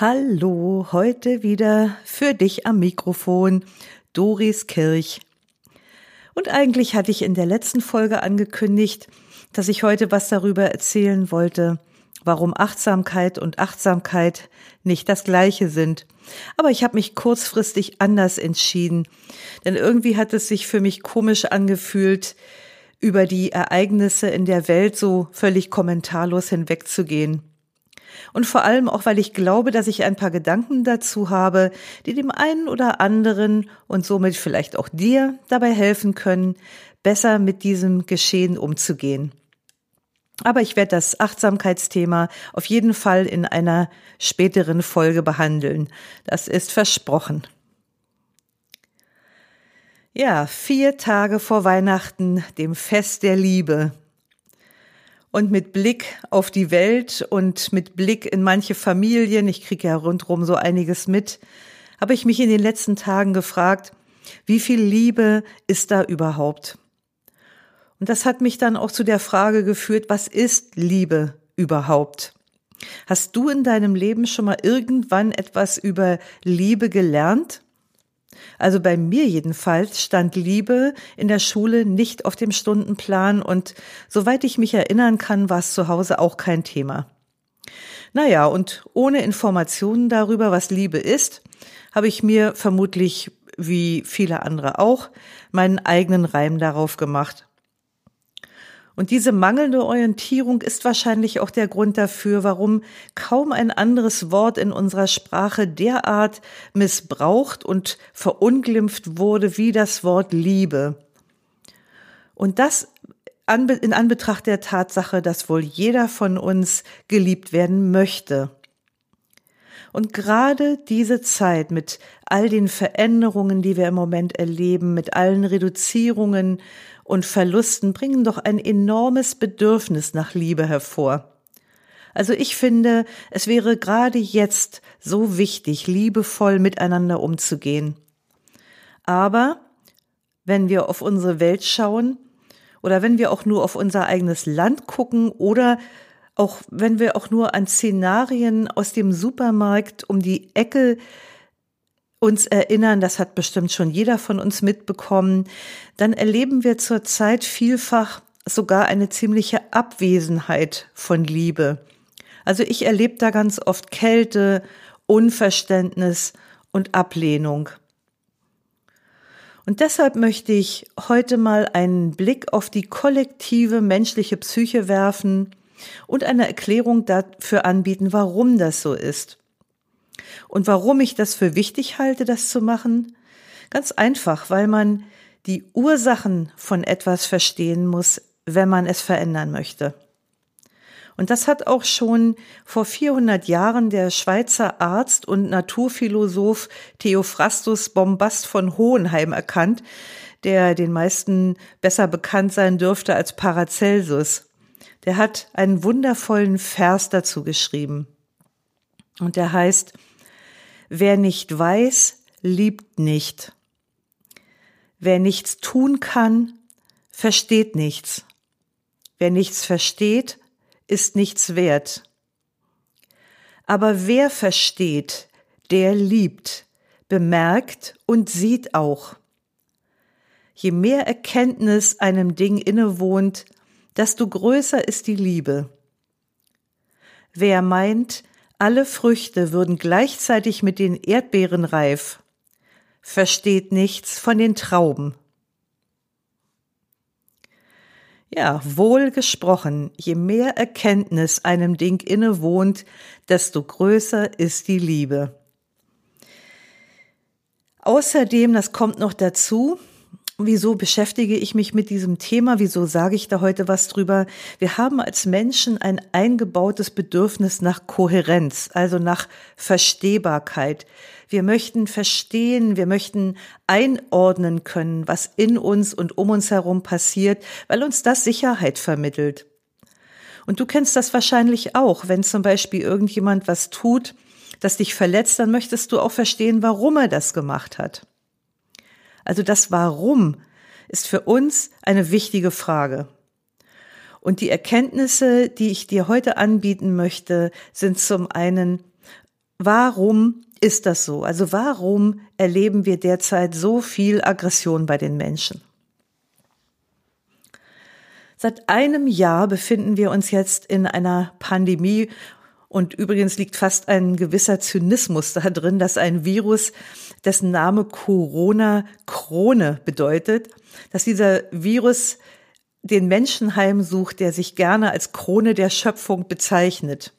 Hallo, heute wieder für dich am Mikrofon, Doris Kirch. Und eigentlich hatte ich in der letzten Folge angekündigt, dass ich heute was darüber erzählen wollte, warum Achtsamkeit und Achtsamkeit nicht das gleiche sind. Aber ich habe mich kurzfristig anders entschieden, denn irgendwie hat es sich für mich komisch angefühlt, über die Ereignisse in der Welt so völlig kommentarlos hinwegzugehen und vor allem auch, weil ich glaube, dass ich ein paar Gedanken dazu habe, die dem einen oder anderen und somit vielleicht auch dir dabei helfen können, besser mit diesem Geschehen umzugehen. Aber ich werde das Achtsamkeitsthema auf jeden Fall in einer späteren Folge behandeln. Das ist versprochen. Ja, vier Tage vor Weihnachten, dem Fest der Liebe. Und mit Blick auf die Welt und mit Blick in manche Familien, ich kriege ja rundherum so einiges mit, habe ich mich in den letzten Tagen gefragt, wie viel Liebe ist da überhaupt? Und das hat mich dann auch zu der Frage geführt, was ist Liebe überhaupt? Hast du in deinem Leben schon mal irgendwann etwas über Liebe gelernt? Also bei mir jedenfalls stand Liebe in der Schule nicht auf dem Stundenplan und soweit ich mich erinnern kann, war es zu Hause auch kein Thema. Naja, und ohne Informationen darüber, was Liebe ist, habe ich mir vermutlich, wie viele andere auch, meinen eigenen Reim darauf gemacht. Und diese mangelnde Orientierung ist wahrscheinlich auch der Grund dafür, warum kaum ein anderes Wort in unserer Sprache derart missbraucht und verunglimpft wurde wie das Wort Liebe. Und das in Anbetracht der Tatsache, dass wohl jeder von uns geliebt werden möchte. Und gerade diese Zeit mit all den Veränderungen, die wir im Moment erleben, mit allen Reduzierungen und Verlusten bringen doch ein enormes Bedürfnis nach Liebe hervor. Also ich finde, es wäre gerade jetzt so wichtig, liebevoll miteinander umzugehen. Aber wenn wir auf unsere Welt schauen oder wenn wir auch nur auf unser eigenes Land gucken oder auch wenn wir auch nur an Szenarien aus dem Supermarkt um die Ecke uns erinnern, das hat bestimmt schon jeder von uns mitbekommen, dann erleben wir zurzeit vielfach sogar eine ziemliche Abwesenheit von Liebe. Also ich erlebe da ganz oft Kälte, Unverständnis und Ablehnung. Und deshalb möchte ich heute mal einen Blick auf die kollektive menschliche Psyche werfen und eine Erklärung dafür anbieten, warum das so ist. Und warum ich das für wichtig halte, das zu machen? Ganz einfach, weil man die Ursachen von etwas verstehen muss, wenn man es verändern möchte. Und das hat auch schon vor 400 Jahren der Schweizer Arzt und Naturphilosoph Theophrastus Bombast von Hohenheim erkannt, der den meisten besser bekannt sein dürfte als Paracelsus der hat einen wundervollen Vers dazu geschrieben. Und der heißt, wer nicht weiß, liebt nicht. Wer nichts tun kann, versteht nichts. Wer nichts versteht, ist nichts wert. Aber wer versteht, der liebt, bemerkt und sieht auch. Je mehr Erkenntnis einem Ding innewohnt, desto größer ist die Liebe. Wer meint, alle Früchte würden gleichzeitig mit den Erdbeeren reif, versteht nichts von den Trauben. Ja, wohl gesprochen, je mehr Erkenntnis einem Ding innewohnt, desto größer ist die Liebe. Außerdem, das kommt noch dazu, Wieso beschäftige ich mich mit diesem Thema? Wieso sage ich da heute was drüber? Wir haben als Menschen ein eingebautes Bedürfnis nach Kohärenz, also nach Verstehbarkeit. Wir möchten verstehen, wir möchten einordnen können, was in uns und um uns herum passiert, weil uns das Sicherheit vermittelt. Und du kennst das wahrscheinlich auch, wenn zum Beispiel irgendjemand was tut, das dich verletzt, dann möchtest du auch verstehen, warum er das gemacht hat. Also das Warum ist für uns eine wichtige Frage. Und die Erkenntnisse, die ich dir heute anbieten möchte, sind zum einen, warum ist das so? Also warum erleben wir derzeit so viel Aggression bei den Menschen? Seit einem Jahr befinden wir uns jetzt in einer Pandemie und übrigens liegt fast ein gewisser Zynismus da drin, dass ein Virus, dessen Name Corona Krone bedeutet, dass dieser Virus den Menschen heimsucht, der sich gerne als Krone der Schöpfung bezeichnet.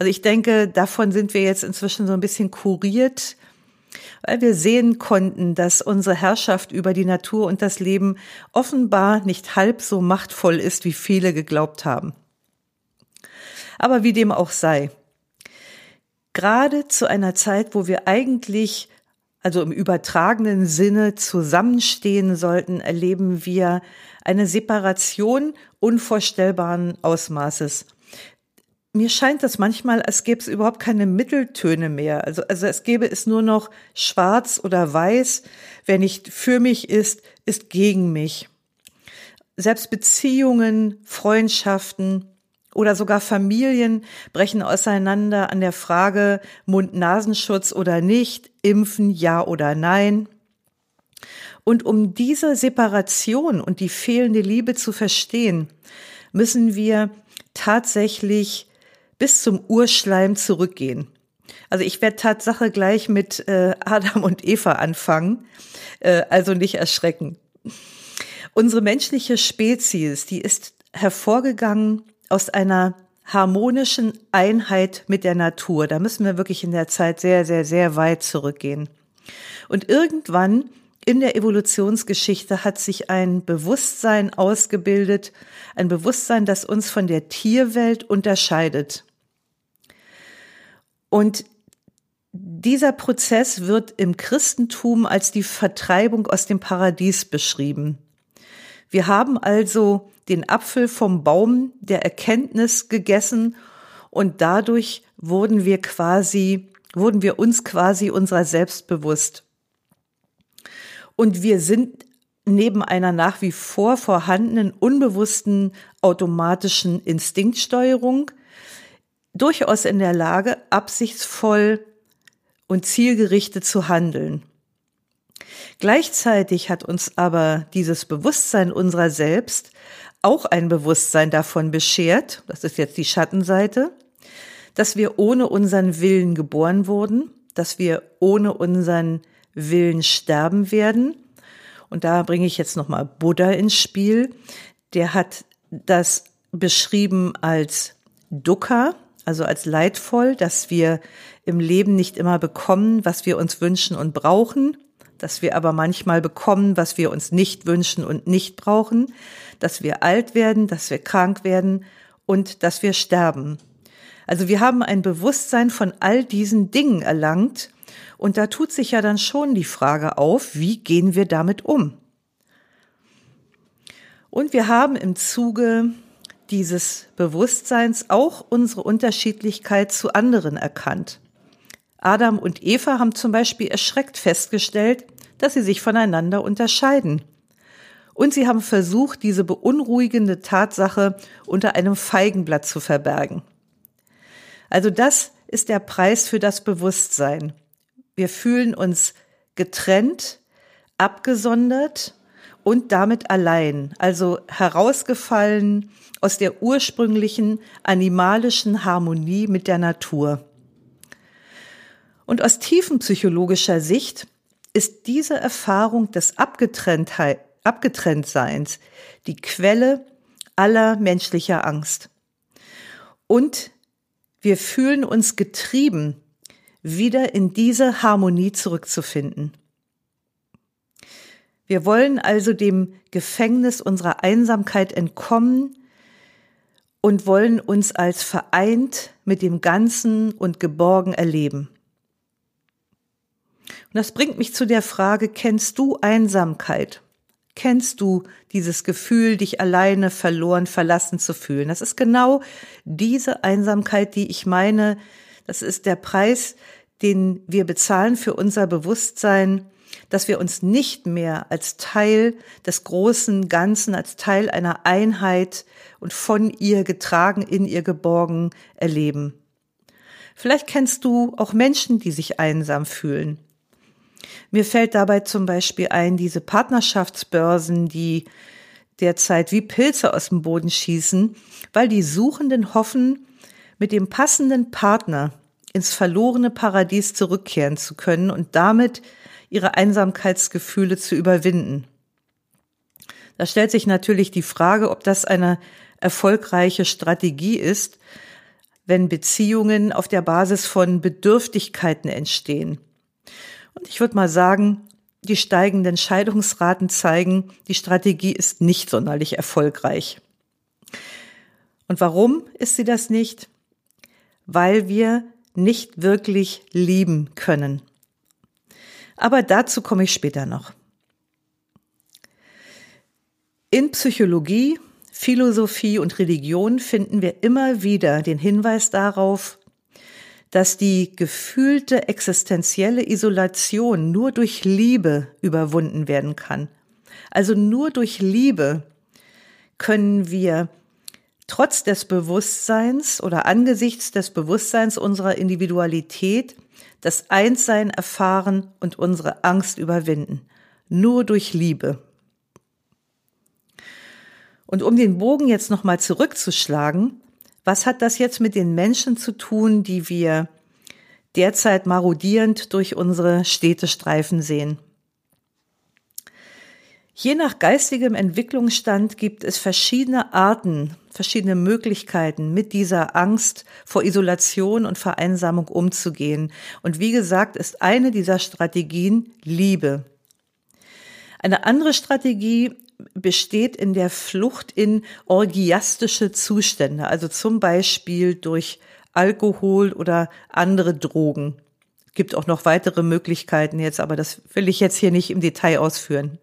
Also ich denke, davon sind wir jetzt inzwischen so ein bisschen kuriert, weil wir sehen konnten, dass unsere Herrschaft über die Natur und das Leben offenbar nicht halb so machtvoll ist, wie viele geglaubt haben. Aber wie dem auch sei. Gerade zu einer Zeit, wo wir eigentlich, also im übertragenen Sinne, zusammenstehen sollten, erleben wir eine Separation unvorstellbaren Ausmaßes. Mir scheint das manchmal, als gäbe es überhaupt keine Mitteltöne mehr. Also, also es gäbe es nur noch schwarz oder weiß. Wer nicht für mich ist, ist gegen mich. Selbst Beziehungen, Freundschaften, oder sogar Familien brechen auseinander an der Frage Mund-Nasenschutz oder nicht, impfen ja oder nein. Und um diese Separation und die fehlende Liebe zu verstehen, müssen wir tatsächlich bis zum Urschleim zurückgehen. Also ich werde Tatsache gleich mit äh, Adam und Eva anfangen, äh, also nicht erschrecken. Unsere menschliche Spezies, die ist hervorgegangen aus einer harmonischen Einheit mit der Natur. Da müssen wir wirklich in der Zeit sehr, sehr, sehr weit zurückgehen. Und irgendwann in der Evolutionsgeschichte hat sich ein Bewusstsein ausgebildet, ein Bewusstsein, das uns von der Tierwelt unterscheidet. Und dieser Prozess wird im Christentum als die Vertreibung aus dem Paradies beschrieben. Wir haben also den Apfel vom Baum der Erkenntnis gegessen und dadurch wurden wir quasi, wurden wir uns quasi unserer selbst bewusst. Und wir sind neben einer nach wie vor vorhandenen unbewussten automatischen Instinktsteuerung durchaus in der Lage, absichtsvoll und zielgerichtet zu handeln. Gleichzeitig hat uns aber dieses Bewusstsein unserer selbst auch ein Bewusstsein davon beschert, das ist jetzt die Schattenseite, dass wir ohne unseren Willen geboren wurden, dass wir ohne unseren Willen sterben werden. Und da bringe ich jetzt nochmal Buddha ins Spiel. Der hat das beschrieben als Dukkha, also als leidvoll, dass wir im Leben nicht immer bekommen, was wir uns wünschen und brauchen, dass wir aber manchmal bekommen, was wir uns nicht wünschen und nicht brauchen, dass wir alt werden, dass wir krank werden und dass wir sterben. Also wir haben ein Bewusstsein von all diesen Dingen erlangt und da tut sich ja dann schon die Frage auf, wie gehen wir damit um? Und wir haben im Zuge dieses Bewusstseins auch unsere Unterschiedlichkeit zu anderen erkannt. Adam und Eva haben zum Beispiel erschreckt festgestellt, dass sie sich voneinander unterscheiden. Und sie haben versucht, diese beunruhigende Tatsache unter einem Feigenblatt zu verbergen. Also das ist der Preis für das Bewusstsein. Wir fühlen uns getrennt, abgesondert und damit allein, also herausgefallen aus der ursprünglichen animalischen Harmonie mit der Natur. Und aus tiefenpsychologischer Sicht ist diese Erfahrung des Abgetrenntheit, Abgetrenntseins die Quelle aller menschlicher Angst. Und wir fühlen uns getrieben, wieder in diese Harmonie zurückzufinden. Wir wollen also dem Gefängnis unserer Einsamkeit entkommen und wollen uns als vereint mit dem Ganzen und geborgen erleben. Und das bringt mich zu der Frage, kennst du Einsamkeit? Kennst du dieses Gefühl, dich alleine, verloren, verlassen zu fühlen? Das ist genau diese Einsamkeit, die ich meine. Das ist der Preis, den wir bezahlen für unser Bewusstsein, dass wir uns nicht mehr als Teil des großen Ganzen, als Teil einer Einheit und von ihr getragen, in ihr geborgen erleben. Vielleicht kennst du auch Menschen, die sich einsam fühlen. Mir fällt dabei zum Beispiel ein, diese Partnerschaftsbörsen, die derzeit wie Pilze aus dem Boden schießen, weil die Suchenden hoffen, mit dem passenden Partner ins verlorene Paradies zurückkehren zu können und damit ihre Einsamkeitsgefühle zu überwinden. Da stellt sich natürlich die Frage, ob das eine erfolgreiche Strategie ist, wenn Beziehungen auf der Basis von Bedürftigkeiten entstehen. Und ich würde mal sagen, die steigenden Scheidungsraten zeigen, die Strategie ist nicht sonderlich erfolgreich. Und warum ist sie das nicht? Weil wir nicht wirklich lieben können. Aber dazu komme ich später noch. In Psychologie, Philosophie und Religion finden wir immer wieder den Hinweis darauf, dass die gefühlte existenzielle Isolation nur durch Liebe überwunden werden kann. Also nur durch Liebe können wir trotz des Bewusstseins oder angesichts des Bewusstseins unserer Individualität das Einssein erfahren und unsere Angst überwinden. Nur durch Liebe. Und um den Bogen jetzt nochmal zurückzuschlagen, was hat das jetzt mit den Menschen zu tun, die wir derzeit marodierend durch unsere Städtestreifen sehen? Je nach geistigem Entwicklungsstand gibt es verschiedene Arten, verschiedene Möglichkeiten, mit dieser Angst vor Isolation und Vereinsamung umzugehen. Und wie gesagt, ist eine dieser Strategien Liebe. Eine andere Strategie besteht in der Flucht in orgiastische Zustände, also zum Beispiel durch Alkohol oder andere Drogen. Gibt auch noch weitere Möglichkeiten jetzt, aber das will ich jetzt hier nicht im Detail ausführen.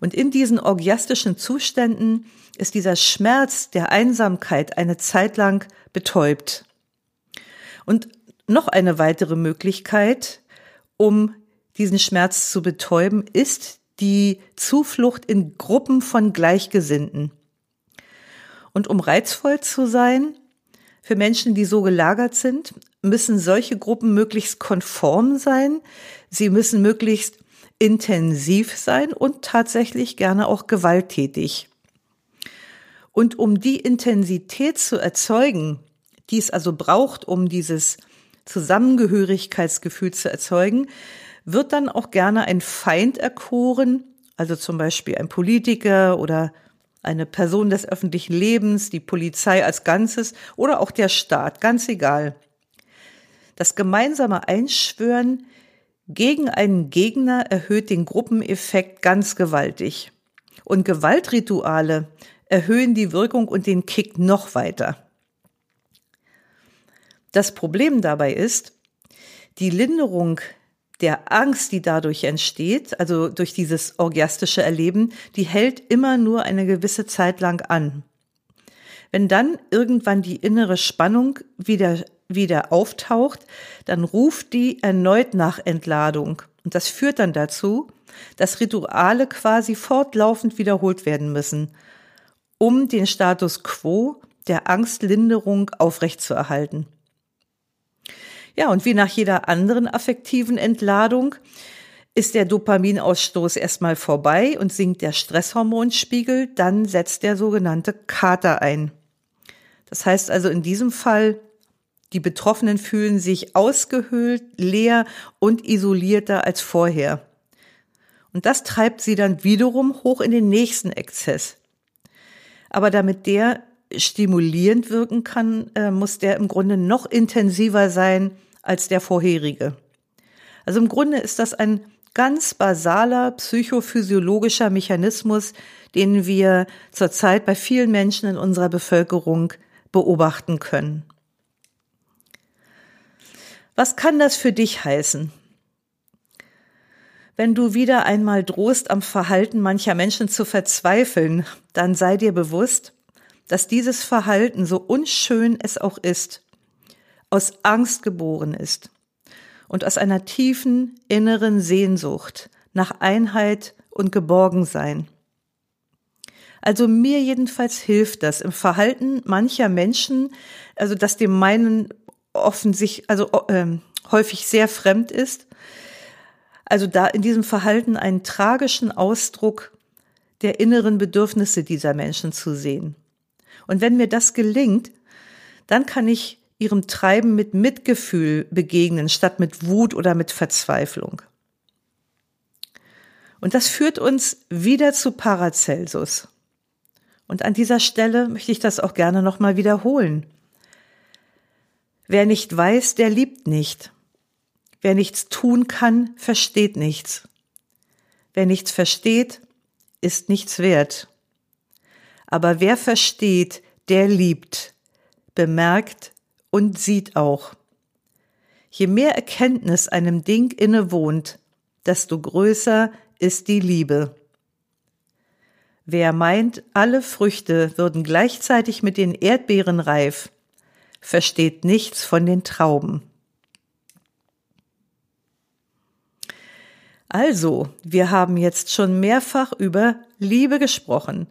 Und in diesen orgiastischen Zuständen ist dieser Schmerz der Einsamkeit eine Zeit lang betäubt. Und noch eine weitere Möglichkeit, um diesen Schmerz zu betäuben, ist die Zuflucht in Gruppen von Gleichgesinnten. Und um reizvoll zu sein, für Menschen, die so gelagert sind, müssen solche Gruppen möglichst konform sein. Sie müssen möglichst intensiv sein und tatsächlich gerne auch gewalttätig. Und um die Intensität zu erzeugen, die es also braucht, um dieses Zusammengehörigkeitsgefühl zu erzeugen, wird dann auch gerne ein Feind erkoren, also zum Beispiel ein Politiker oder eine Person des öffentlichen Lebens, die Polizei als Ganzes oder auch der Staat, ganz egal. Das gemeinsame Einschwören gegen einen Gegner erhöht den Gruppeneffekt ganz gewaltig. Und Gewaltrituale erhöhen die Wirkung und den Kick noch weiter. Das Problem dabei ist, die Linderung der Angst, die dadurch entsteht, also durch dieses orgiastische Erleben, die hält immer nur eine gewisse Zeit lang an. Wenn dann irgendwann die innere Spannung wieder, wieder auftaucht, dann ruft die erneut nach Entladung. Und das führt dann dazu, dass Rituale quasi fortlaufend wiederholt werden müssen, um den Status quo der Angstlinderung aufrechtzuerhalten. Ja, und wie nach jeder anderen affektiven Entladung ist der Dopaminausstoß erstmal vorbei und sinkt der Stresshormonspiegel, dann setzt der sogenannte Kater ein. Das heißt also in diesem Fall, die Betroffenen fühlen sich ausgehöhlt, leer und isolierter als vorher. Und das treibt sie dann wiederum hoch in den nächsten Exzess. Aber damit der stimulierend wirken kann, äh, muss der im Grunde noch intensiver sein als der vorherige. Also im Grunde ist das ein ganz basaler psychophysiologischer Mechanismus, den wir zurzeit bei vielen Menschen in unserer Bevölkerung beobachten können. Was kann das für dich heißen? Wenn du wieder einmal drohst, am Verhalten mancher Menschen zu verzweifeln, dann sei dir bewusst, dass dieses Verhalten, so unschön es auch ist, aus Angst geboren ist und aus einer tiefen inneren Sehnsucht nach Einheit und Geborgensein. Also mir jedenfalls hilft das im Verhalten mancher Menschen, also dass dem meinen offensichtlich, also äh, häufig sehr fremd ist. Also da in diesem Verhalten einen tragischen Ausdruck der inneren Bedürfnisse dieser Menschen zu sehen. Und wenn mir das gelingt, dann kann ich ihrem Treiben mit Mitgefühl begegnen, statt mit Wut oder mit Verzweiflung. Und das führt uns wieder zu Paracelsus. Und an dieser Stelle möchte ich das auch gerne nochmal wiederholen. Wer nicht weiß, der liebt nicht. Wer nichts tun kann, versteht nichts. Wer nichts versteht, ist nichts wert. Aber wer versteht, der liebt, bemerkt und sieht auch. Je mehr Erkenntnis einem Ding innewohnt, desto größer ist die Liebe. Wer meint, alle Früchte würden gleichzeitig mit den Erdbeeren reif, versteht nichts von den Trauben. Also, wir haben jetzt schon mehrfach über Liebe gesprochen.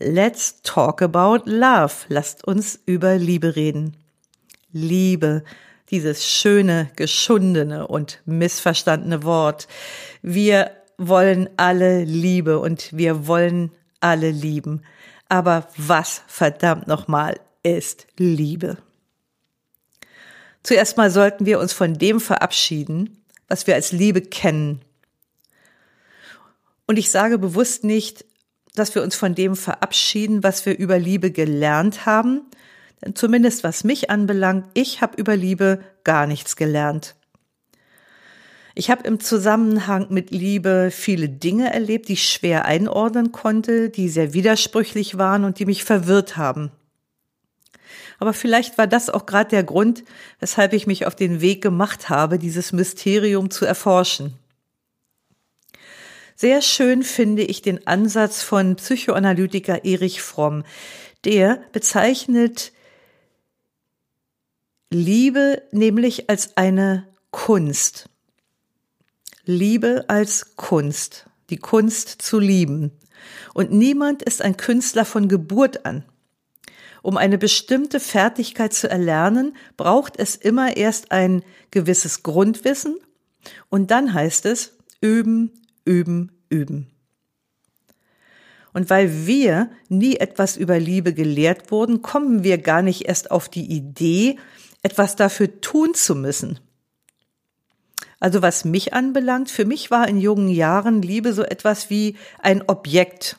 Let's talk about love. Lasst uns über Liebe reden. Liebe, dieses schöne, geschundene und missverstandene Wort. Wir wollen alle Liebe und wir wollen alle lieben. Aber was verdammt nochmal ist Liebe? Zuerst mal sollten wir uns von dem verabschieden, was wir als Liebe kennen. Und ich sage bewusst nicht, dass wir uns von dem verabschieden, was wir über Liebe gelernt haben. Denn zumindest was mich anbelangt, ich habe über Liebe gar nichts gelernt. Ich habe im Zusammenhang mit Liebe viele Dinge erlebt, die ich schwer einordnen konnte, die sehr widersprüchlich waren und die mich verwirrt haben. Aber vielleicht war das auch gerade der Grund, weshalb ich mich auf den Weg gemacht habe, dieses Mysterium zu erforschen. Sehr schön finde ich den Ansatz von Psychoanalytiker Erich Fromm. Der bezeichnet Liebe nämlich als eine Kunst. Liebe als Kunst, die Kunst zu lieben. Und niemand ist ein Künstler von Geburt an. Um eine bestimmte Fertigkeit zu erlernen, braucht es immer erst ein gewisses Grundwissen und dann heißt es üben, üben, üben. Und weil wir nie etwas über Liebe gelehrt wurden, kommen wir gar nicht erst auf die Idee, etwas dafür tun zu müssen. Also was mich anbelangt, für mich war in jungen Jahren Liebe so etwas wie ein Objekt.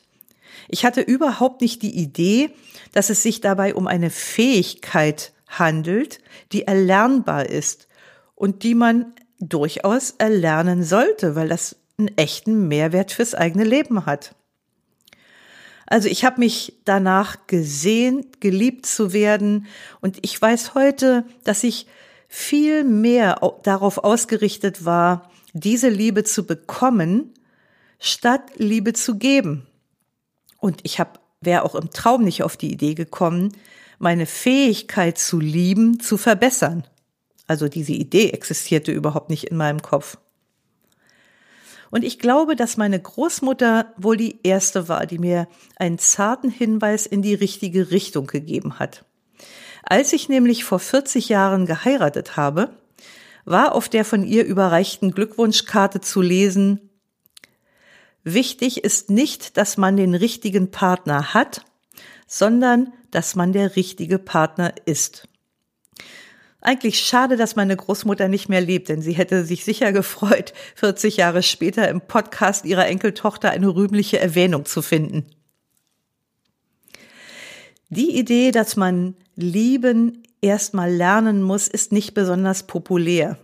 Ich hatte überhaupt nicht die Idee, dass es sich dabei um eine Fähigkeit handelt, die erlernbar ist und die man durchaus erlernen sollte, weil das einen echten Mehrwert fürs eigene Leben hat. Also ich habe mich danach gesehen, geliebt zu werden und ich weiß heute, dass ich viel mehr darauf ausgerichtet war, diese Liebe zu bekommen, statt Liebe zu geben. Und ich habe, wäre auch im Traum nicht auf die Idee gekommen, meine Fähigkeit zu lieben zu verbessern. Also diese Idee existierte überhaupt nicht in meinem Kopf. Und ich glaube, dass meine Großmutter wohl die erste war, die mir einen zarten Hinweis in die richtige Richtung gegeben hat. Als ich nämlich vor 40 Jahren geheiratet habe, war auf der von ihr überreichten Glückwunschkarte zu lesen, Wichtig ist nicht, dass man den richtigen Partner hat, sondern dass man der richtige Partner ist. Eigentlich schade, dass meine Großmutter nicht mehr lebt, denn sie hätte sich sicher gefreut, 40 Jahre später im Podcast ihrer Enkeltochter eine rühmliche Erwähnung zu finden. Die Idee, dass man lieben erstmal lernen muss, ist nicht besonders populär.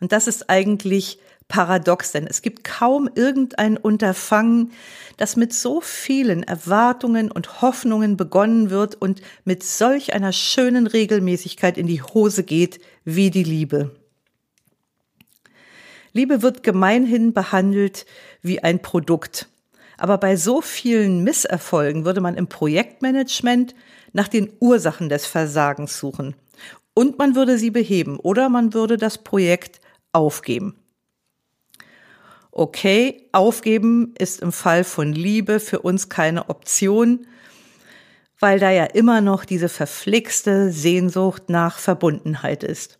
Und das ist eigentlich paradox, denn es gibt kaum irgendein Unterfangen, das mit so vielen Erwartungen und Hoffnungen begonnen wird und mit solch einer schönen Regelmäßigkeit in die Hose geht wie die Liebe. Liebe wird gemeinhin behandelt wie ein Produkt. Aber bei so vielen Misserfolgen würde man im Projektmanagement nach den Ursachen des Versagens suchen. Und man würde sie beheben oder man würde das Projekt aufgeben. Okay, aufgeben ist im Fall von Liebe für uns keine Option, weil da ja immer noch diese verflixte Sehnsucht nach Verbundenheit ist.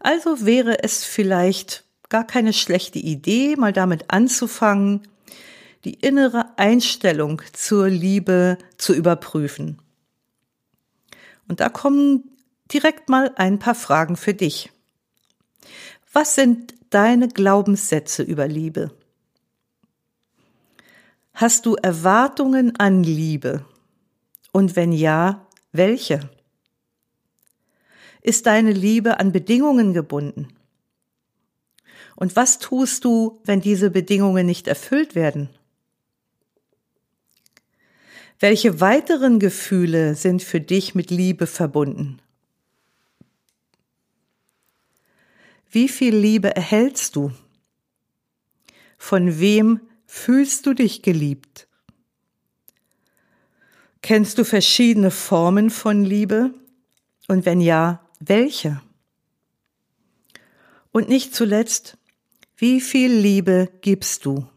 Also wäre es vielleicht gar keine schlechte Idee, mal damit anzufangen, die innere Einstellung zur Liebe zu überprüfen. Und da kommen direkt mal ein paar Fragen für dich. Was sind deine Glaubenssätze über Liebe? Hast du Erwartungen an Liebe? Und wenn ja, welche? Ist deine Liebe an Bedingungen gebunden? Und was tust du, wenn diese Bedingungen nicht erfüllt werden? Welche weiteren Gefühle sind für dich mit Liebe verbunden? Wie viel Liebe erhältst du? Von wem fühlst du dich geliebt? Kennst du verschiedene Formen von Liebe? Und wenn ja, welche? Und nicht zuletzt, wie viel Liebe gibst du?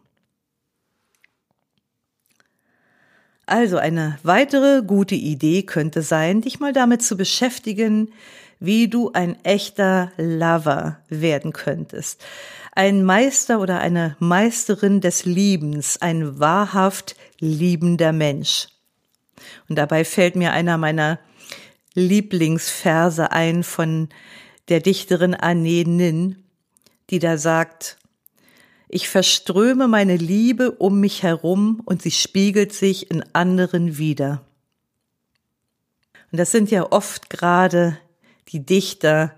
Also eine weitere gute Idee könnte sein, dich mal damit zu beschäftigen, wie du ein echter Lover werden könntest. Ein Meister oder eine Meisterin des Liebens, ein wahrhaft liebender Mensch. Und dabei fällt mir einer meiner Lieblingsverse ein von der Dichterin Anne Nin, die da sagt, ich verströme meine Liebe um mich herum und sie spiegelt sich in anderen wieder. Und das sind ja oft gerade die Dichter,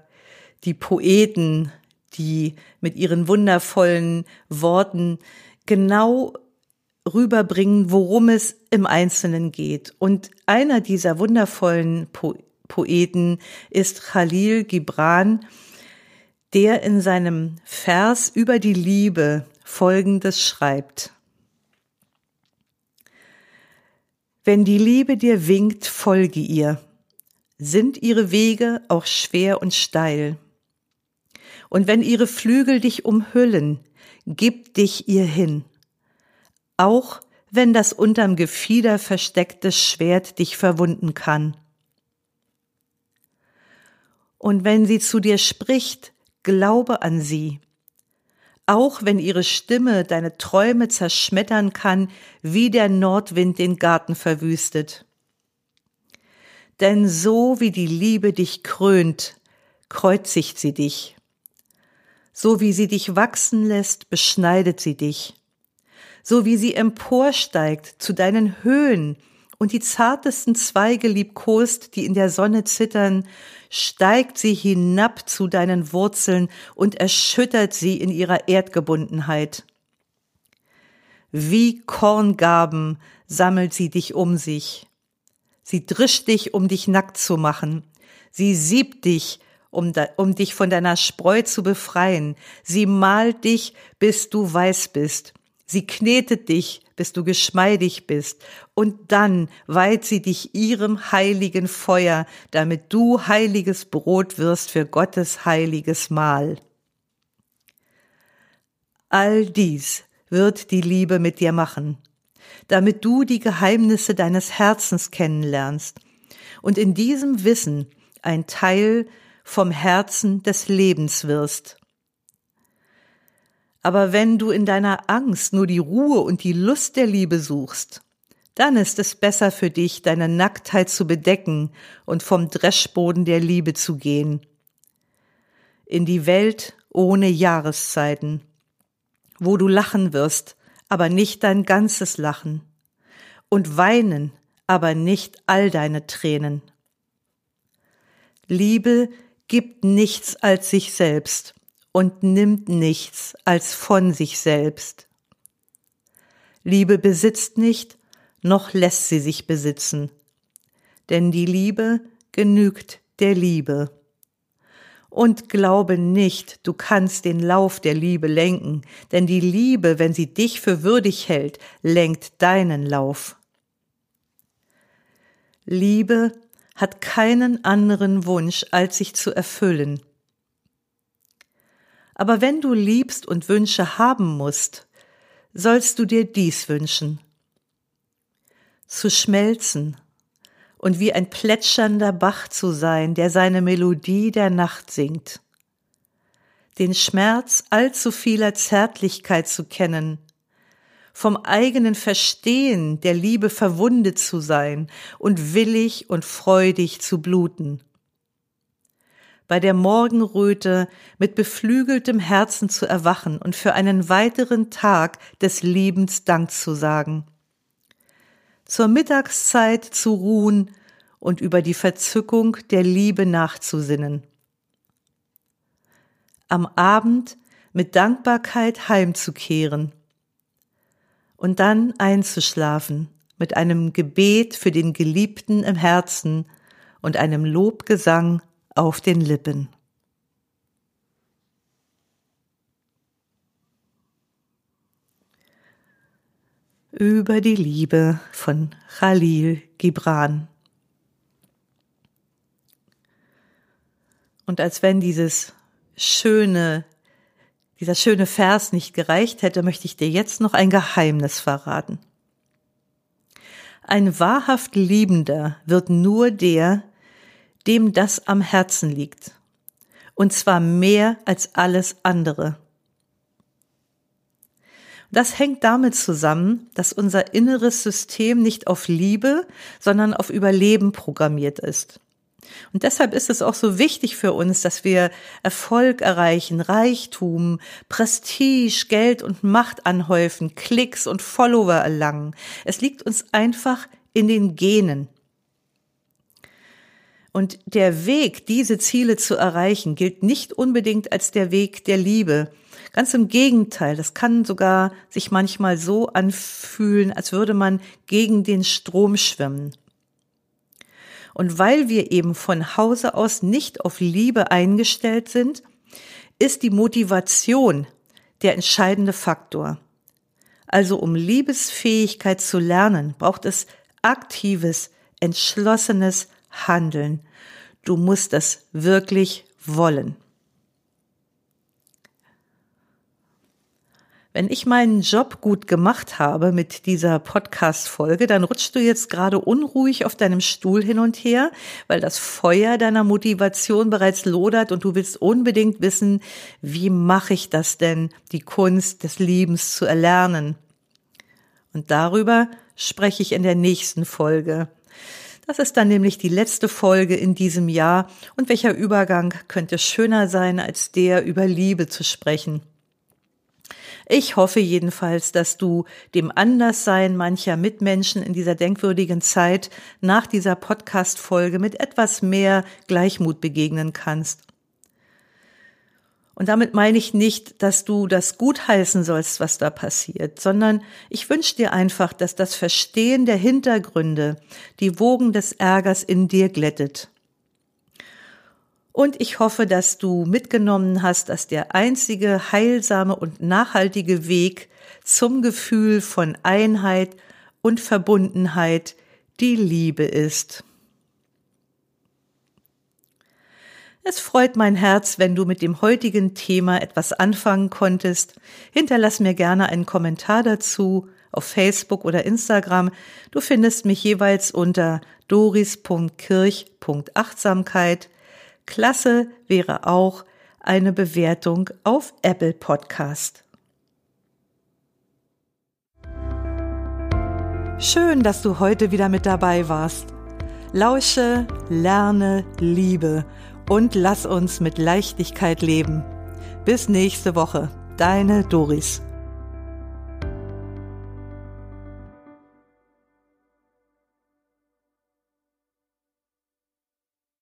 die Poeten, die mit ihren wundervollen Worten genau rüberbringen, worum es im Einzelnen geht. Und einer dieser wundervollen po Poeten ist Khalil Gibran, der in seinem Vers über die Liebe Folgendes schreibt. Wenn die Liebe dir winkt, folge ihr sind ihre Wege auch schwer und steil. Und wenn ihre Flügel dich umhüllen, gib dich ihr hin. Auch wenn das unterm Gefieder versteckte Schwert dich verwunden kann. Und wenn sie zu dir spricht, glaube an sie. Auch wenn ihre Stimme deine Träume zerschmettern kann, wie der Nordwind den Garten verwüstet. Denn so wie die Liebe dich krönt, kreuzigt sie dich. So wie sie dich wachsen lässt, beschneidet sie dich. So wie sie emporsteigt zu deinen Höhen und die zartesten Zweige liebkost, die in der Sonne zittern, steigt sie hinab zu deinen Wurzeln und erschüttert sie in ihrer Erdgebundenheit. Wie Korngaben sammelt sie dich um sich. Sie drischt dich, um dich nackt zu machen. Sie siebt dich, um, da, um dich von deiner Spreu zu befreien. Sie malt dich, bis du weiß bist. Sie knetet dich, bis du geschmeidig bist. Und dann weiht sie dich ihrem heiligen Feuer, damit du heiliges Brot wirst für Gottes heiliges Mahl. All dies wird die Liebe mit dir machen damit du die Geheimnisse deines Herzens kennenlernst und in diesem Wissen ein Teil vom Herzen des Lebens wirst. Aber wenn du in deiner Angst nur die Ruhe und die Lust der Liebe suchst, dann ist es besser für dich, deine Nacktheit zu bedecken und vom Dreschboden der Liebe zu gehen. In die Welt ohne Jahreszeiten, wo du lachen wirst, aber nicht dein ganzes Lachen, und weinen, aber nicht all deine Tränen. Liebe gibt nichts als sich selbst und nimmt nichts als von sich selbst. Liebe besitzt nicht, noch lässt sie sich besitzen, denn die Liebe genügt der Liebe. Und glaube nicht, du kannst den Lauf der Liebe lenken, denn die Liebe, wenn sie dich für würdig hält, lenkt deinen Lauf. Liebe hat keinen anderen Wunsch, als sich zu erfüllen. Aber wenn du liebst und Wünsche haben musst, sollst du dir dies wünschen. Zu schmelzen und wie ein plätschernder Bach zu sein, der seine Melodie der Nacht singt. Den Schmerz allzu vieler Zärtlichkeit zu kennen, vom eigenen Verstehen der Liebe verwundet zu sein und willig und freudig zu bluten. Bei der Morgenröte mit beflügeltem Herzen zu erwachen und für einen weiteren Tag des Lebens Dank zu sagen. Zur Mittagszeit zu ruhen und über die Verzückung der Liebe nachzusinnen. Am Abend mit Dankbarkeit heimzukehren und dann einzuschlafen mit einem Gebet für den Geliebten im Herzen und einem Lobgesang auf den Lippen. Über die Liebe von Khalil Gibran. Und als wenn dieses schöne dieser schöne Vers nicht gereicht hätte, möchte ich dir jetzt noch ein Geheimnis verraten. Ein wahrhaft Liebender wird nur der, dem das am Herzen liegt. Und zwar mehr als alles andere. Das hängt damit zusammen, dass unser inneres System nicht auf Liebe, sondern auf Überleben programmiert ist. Und deshalb ist es auch so wichtig für uns, dass wir Erfolg erreichen, Reichtum, Prestige, Geld und Macht anhäufen, Klicks und Follower erlangen. Es liegt uns einfach in den Genen. Und der Weg, diese Ziele zu erreichen, gilt nicht unbedingt als der Weg der Liebe. Ganz im Gegenteil, das kann sogar sich manchmal so anfühlen, als würde man gegen den Strom schwimmen. Und weil wir eben von Hause aus nicht auf Liebe eingestellt sind, ist die Motivation der entscheidende Faktor. Also um Liebesfähigkeit zu lernen, braucht es aktives, entschlossenes Handeln. Du musst das wirklich wollen. Wenn ich meinen Job gut gemacht habe mit dieser Podcast-Folge, dann rutschst du jetzt gerade unruhig auf deinem Stuhl hin und her, weil das Feuer deiner Motivation bereits lodert und du willst unbedingt wissen, wie mache ich das denn, die Kunst des Liebens zu erlernen. Und darüber spreche ich in der nächsten Folge. Das ist dann nämlich die letzte Folge in diesem Jahr und welcher Übergang könnte schöner sein, als der über Liebe zu sprechen. Ich hoffe jedenfalls, dass du dem Anderssein mancher Mitmenschen in dieser denkwürdigen Zeit nach dieser Podcast-Folge mit etwas mehr Gleichmut begegnen kannst. Und damit meine ich nicht, dass du das gutheißen sollst, was da passiert, sondern ich wünsche dir einfach, dass das Verstehen der Hintergründe die Wogen des Ärgers in dir glättet und ich hoffe, dass du mitgenommen hast, dass der einzige heilsame und nachhaltige Weg zum Gefühl von Einheit und Verbundenheit die Liebe ist. Es freut mein Herz, wenn du mit dem heutigen Thema etwas anfangen konntest. Hinterlass mir gerne einen Kommentar dazu auf Facebook oder Instagram. Du findest mich jeweils unter doris.kirch.achtsamkeit. Klasse wäre auch eine Bewertung auf Apple Podcast. Schön, dass du heute wieder mit dabei warst. Lausche, lerne, liebe und lass uns mit Leichtigkeit leben. Bis nächste Woche. Deine Doris.